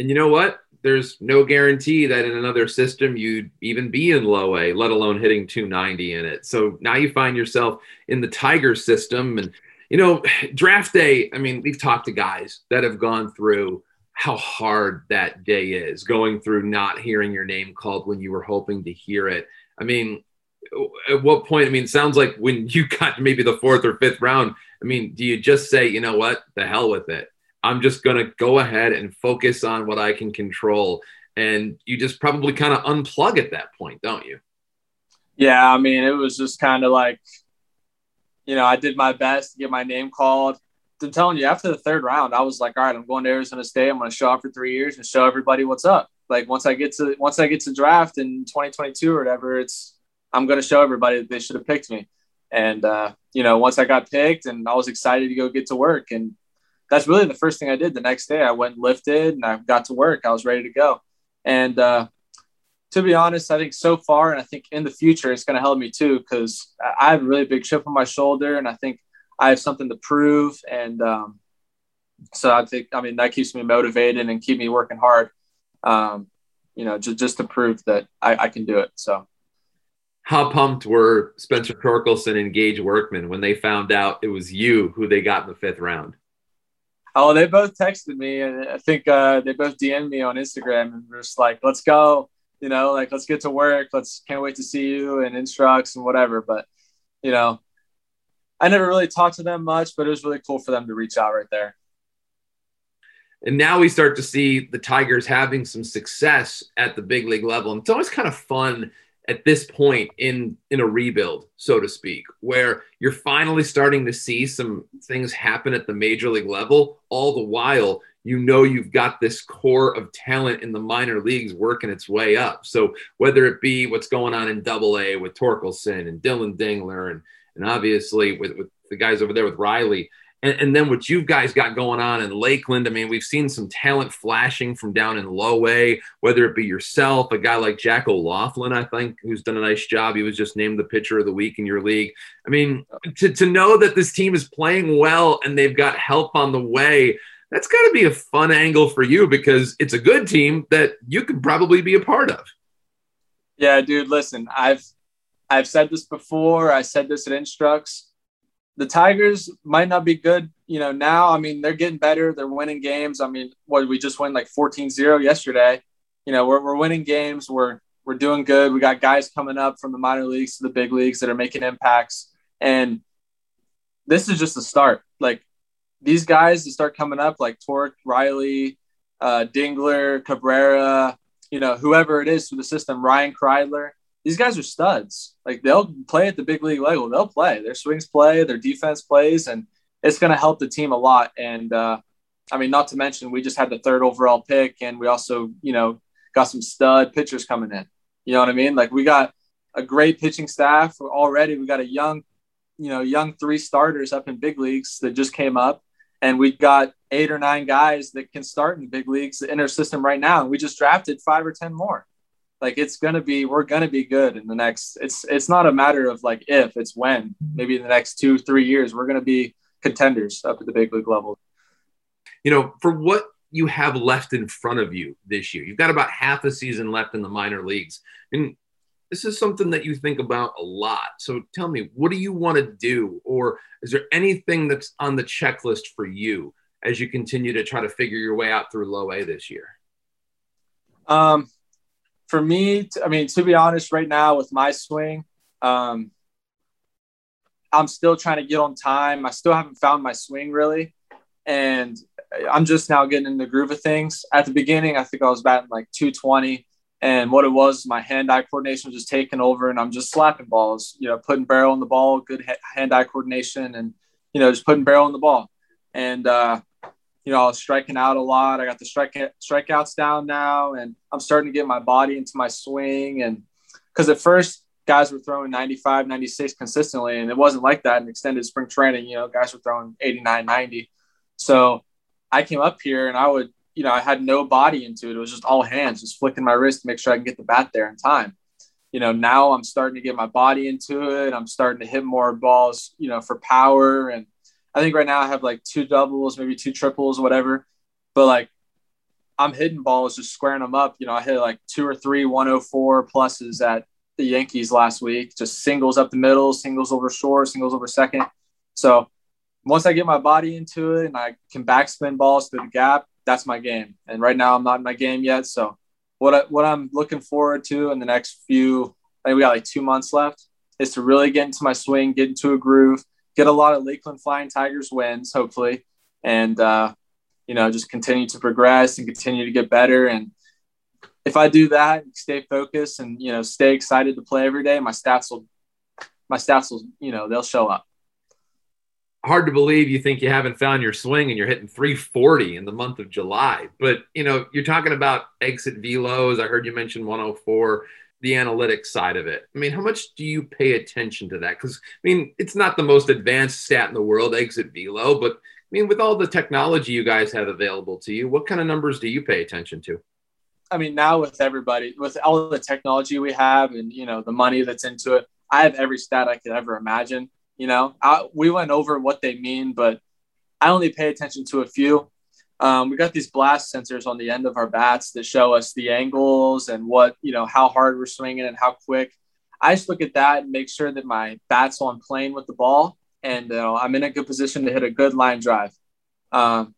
and you know what? There's no guarantee that in another system you'd even be in low A, let alone hitting 290 in it. So now you find yourself in the Tiger system, and you know, draft day. I mean, we've talked to guys that have gone through how hard that day is going through not hearing your name called when you were hoping to hear it. I mean, at what point? I mean, sounds like when you got maybe the fourth or fifth round. I mean, do you just say, you know what, the hell with it? I'm just going to go ahead and focus on what I can control. And you just probably kind of unplug at that point, don't you? Yeah. I mean, it was just kind of like, you know, I did my best to get my name called. I'm telling you, after the third round, I was like, all right, I'm going to Arizona State. I'm going to show up for three years and show everybody what's up. Like once I get to once I get to draft in 2022 or whatever, it's I'm going to show everybody that they should have picked me. And uh, you know, once I got picked, and I was excited to go get to work, and that's really the first thing I did. The next day, I went and lifted, and I got to work. I was ready to go. And uh, to be honest, I think so far, and I think in the future, it's going to help me too because I have a really big chip on my shoulder, and I think I have something to prove. And um, so I think, I mean, that keeps me motivated and keep me working hard, um, you know, just, just to prove that I, I can do it. So. How pumped were Spencer Torkelson and Gage Workman when they found out it was you who they got in the fifth round? Oh, they both texted me, and I think uh, they both DM'd me on Instagram, and were just like, "Let's go," you know, like let's get to work. Let's can't wait to see you and instructs and whatever. But you know, I never really talked to them much, but it was really cool for them to reach out right there. And now we start to see the Tigers having some success at the big league level. And it's always kind of fun at this point in in a rebuild, so to speak, where you're finally starting to see some things happen at the major league level. All the while, you know you've got this core of talent in the minor leagues working its way up. So whether it be what's going on in Double A with Torkelson and Dillon Dingler and and obviously with, with the guys over there with Riley. And, and, then what you guys got going on in Lakeland, I mean, we've seen some talent flashing from down in low A, whether it be yourself, a guy like Jack O'Loughlin, I think, who's done a nice job. He was just named the pitcher of the week in your league. I mean, to, to know that this team is playing well and they've got help on the way, that's got to be a fun angle for you because it's a good team that you could probably be a part of. Yeah, dude, listen, I've I've said this before. I said this at Instructs. The Tigers might not be good, you know, now. I mean, they're getting better. They're winning games. I mean, what we just won like 14-0 yesterday. You know, we're, we're winning games. We're we're doing good. We got guys coming up from the minor leagues to the big leagues that are making impacts. And this is just the start. Like these guys that start coming up, like Tork, Riley, uh, Dingler, Cabrera, you know, whoever it is through the system, Ryan Kreidler these guys are studs. Like they'll play at the big league level. They'll play. Their swings play, their defense plays, and it's going to help the team a lot. And uh, I mean, not to mention, we just had the third overall pick, and we also, you know, got some stud pitchers coming in. You know what I mean? Like we got a great pitching staff already. We got a young, you know, young three starters up in big leagues that just came up, and we've got eight or nine guys that can start in big leagues in our system right now. And we just drafted five or ten more like it's gonna be we're gonna be good in the next it's it's not a matter of like if it's when maybe in the next two three years we're gonna be contenders up at the big league level you know for what you have left in front of you this year? You've got about half a season left in the minor leagues. And this is something that you think about a lot. So tell me, what do you want to do? Or is there anything that's on the checklist for you as you continue to try to figure your way out through low A this year? Um, for me, I mean, to be honest, right now with my swing, um, I'm still trying to get on time. I still haven't found my swing really. And I'm just now getting in the groove of things. At the beginning, I think I was batting like 220 and what it was, my hand-eye coordination was just taking over, and I'm just slapping balls, you know, putting barrel on the ball, good hand-eye coordination, and you know, just putting barrel on the ball. And uh, you know, I was striking out a lot. I got the strike strikeouts down now, and I'm starting to get my body into my swing. And because at first guys were throwing 95, 96 consistently, and it wasn't like that in extended spring training. You know, guys were throwing 89, 90. So I came up here and I would you know, I had no body into it. It was just all hands, just flicking my wrist to make sure I can get the bat there in time. You know, now I'm starting to get my body into it. I'm starting to hit more balls, you know, for power. And I think right now I have like two doubles, maybe two triples, whatever. But like I'm hitting balls, just squaring them up. You know, I hit like two or three 104 pluses at the Yankees last week, just singles up the middle, singles over short, singles over second. So once I get my body into it and I can backspin balls through the gap, that's my game. And right now I'm not in my game yet. So what I, what I'm looking forward to in the next few, I think we got like two months left, is to really get into my swing, get into a groove, get a lot of Lakeland Flying Tigers wins, hopefully, and uh, you know just continue to progress and continue to get better. And if I do that, stay focused, and you know stay excited to play every day, my stats will my stats will you know they'll show up hard to believe you think you haven't found your swing and you're hitting 340 in the month of July. But you know, you're talking about exit velos. I heard you mention 104, the analytics side of it. I mean, how much do you pay attention to that? Because I mean, it's not the most advanced stat in the world, exit velo, but I mean, with all the technology you guys have available to you, what kind of numbers do you pay attention to? I mean, now with everybody, with all the technology we have and you know the money that's into it, I have every stat I could ever imagine you know, I, we went over what they mean, but I only pay attention to a few. Um, we got these blast sensors on the end of our bats that show us the angles and what, you know, how hard we're swinging and how quick. I just look at that and make sure that my bat's on plane with the ball and I'm in a good position to hit a good line drive. Um,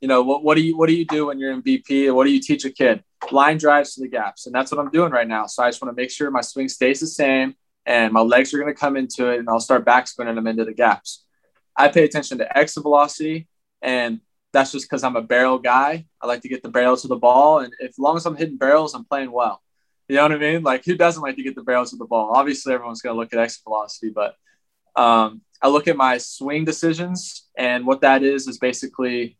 you know, what, what do you what do you do when you're in BP? What do you teach a kid? Line drives to the gaps, and that's what I'm doing right now. So I just want to make sure my swing stays the same and my legs are going to come into it and I'll start backspinning them into the gaps. I pay attention to exit velocity and that's just because I'm a barrel guy. I like to get the barrel to the ball. And if, as long as I'm hitting barrels, I'm playing well. You know what I mean? Like who doesn't like to get the barrels to the ball? Obviously everyone's going to look at exit velocity, but um, I look at my swing decisions and what that is, is basically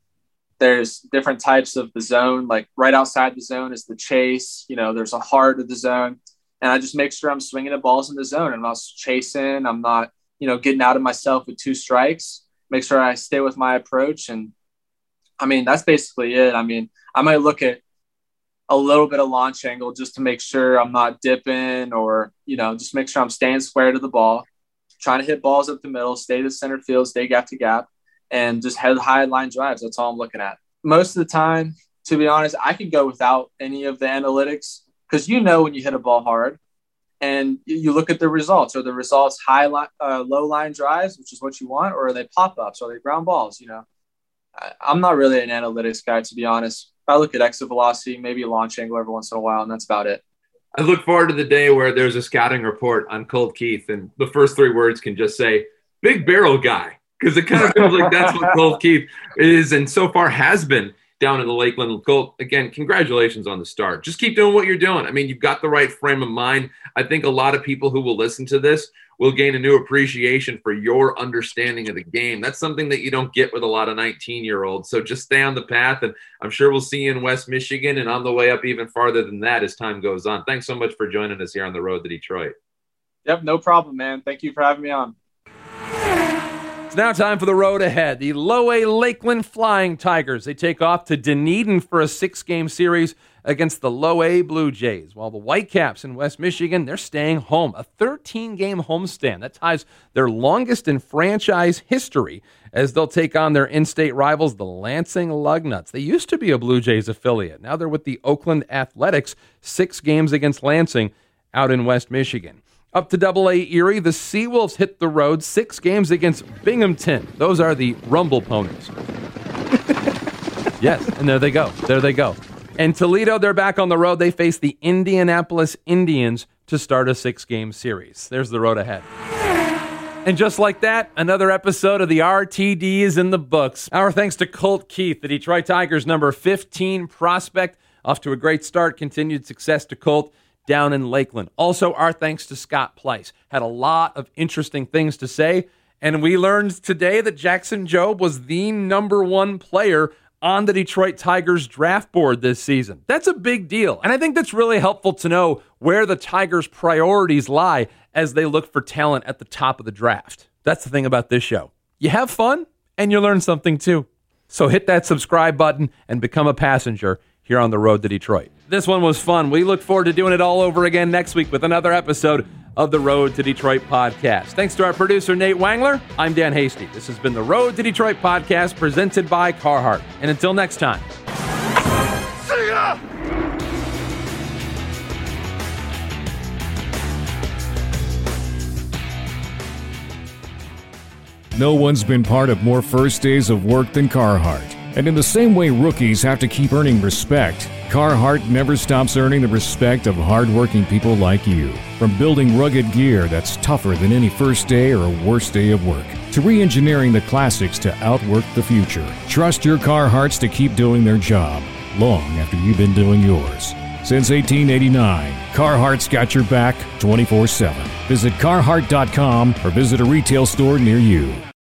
there's different types of the zone, like right outside the zone is the chase, you know, there's a heart of the zone and I just make sure I'm swinging the balls in the zone. I'm not chasing. I'm not, you know, getting out of myself with two strikes. Make sure I stay with my approach. And I mean, that's basically it. I mean, I might look at a little bit of launch angle just to make sure I'm not dipping or, you know, just make sure I'm staying square to the ball, trying to hit balls up the middle, stay to center field, stay gap to gap, and just head high line drives. That's all I'm looking at. Most of the time, to be honest, I could go without any of the analytics because you know when you hit a ball hard and you look at the results. Are the results high line, uh, low line drives, which is what you want, or are they pop ups? Are they ground balls? You know, I, am not really an analytics guy to be honest. I look at exit velocity, maybe a launch angle every once in a while, and that's about it. I look forward to the day where there's a scouting report on Colt Keith, and the first three words can just say "big barrel guy" because it kind of feels like that's what Colt Keith is, and so far has been down in the Lakeland Colt. Again, congratulations on the start. Just keep doing what you're doing. I mean, you've got the right frame of mind. I think a lot of people who will listen to this will gain a new appreciation for your understanding of the game. That's something that you don't get with a lot of 19 year olds. So just stay on the path, and I'm sure we'll see you in West Michigan and on the way up even farther than that as time goes on. Thanks so much for joining us here on the road to Detroit. Yep, no problem, man. Thank you for having me on. Now time for the road ahead. The Low A Lakeland Flying Tigers. They take off to Dunedin for a six game series against the low A Blue Jays, while the Whitecaps in West Michigan, they're staying home. A 13 game homestand that ties their longest in franchise history as they'll take on their in state rivals, the Lansing Lugnuts. They used to be a Blue Jays affiliate. Now they're with the Oakland Athletics, six games against Lansing out in West Michigan. Up to Double A Erie, the Seawolves hit the road six games against Binghamton. Those are the Rumble Ponies. yes, and there they go. There they go. And Toledo, they're back on the road. They face the Indianapolis Indians to start a six game series. There's the road ahead. And just like that, another episode of the RTD is in the books. Our thanks to Colt Keith, the Detroit Tigers number 15 prospect. Off to a great start, continued success to Colt down in Lakeland. Also, our thanks to Scott Pleiss. Had a lot of interesting things to say. And we learned today that Jackson Jobe was the number one player on the Detroit Tigers draft board this season. That's a big deal. And I think that's really helpful to know where the Tigers' priorities lie as they look for talent at the top of the draft. That's the thing about this show. You have fun and you learn something too. So hit that subscribe button and become a passenger here on the road to Detroit. This one was fun. We look forward to doing it all over again next week with another episode of the Road to Detroit podcast. Thanks to our producer, Nate Wangler. I'm Dan Hasty. This has been the Road to Detroit podcast presented by Carhartt. And until next time. See ya! No one's been part of more first days of work than Carhartt. And in the same way rookies have to keep earning respect, Carhartt never stops earning the respect of hardworking people like you. From building rugged gear that's tougher than any first day or worst day of work, to re engineering the classics to outwork the future. Trust your Carhartts to keep doing their job long after you've been doing yours. Since 1889, Carhartt's got your back 24 7. Visit Carhartt.com or visit a retail store near you.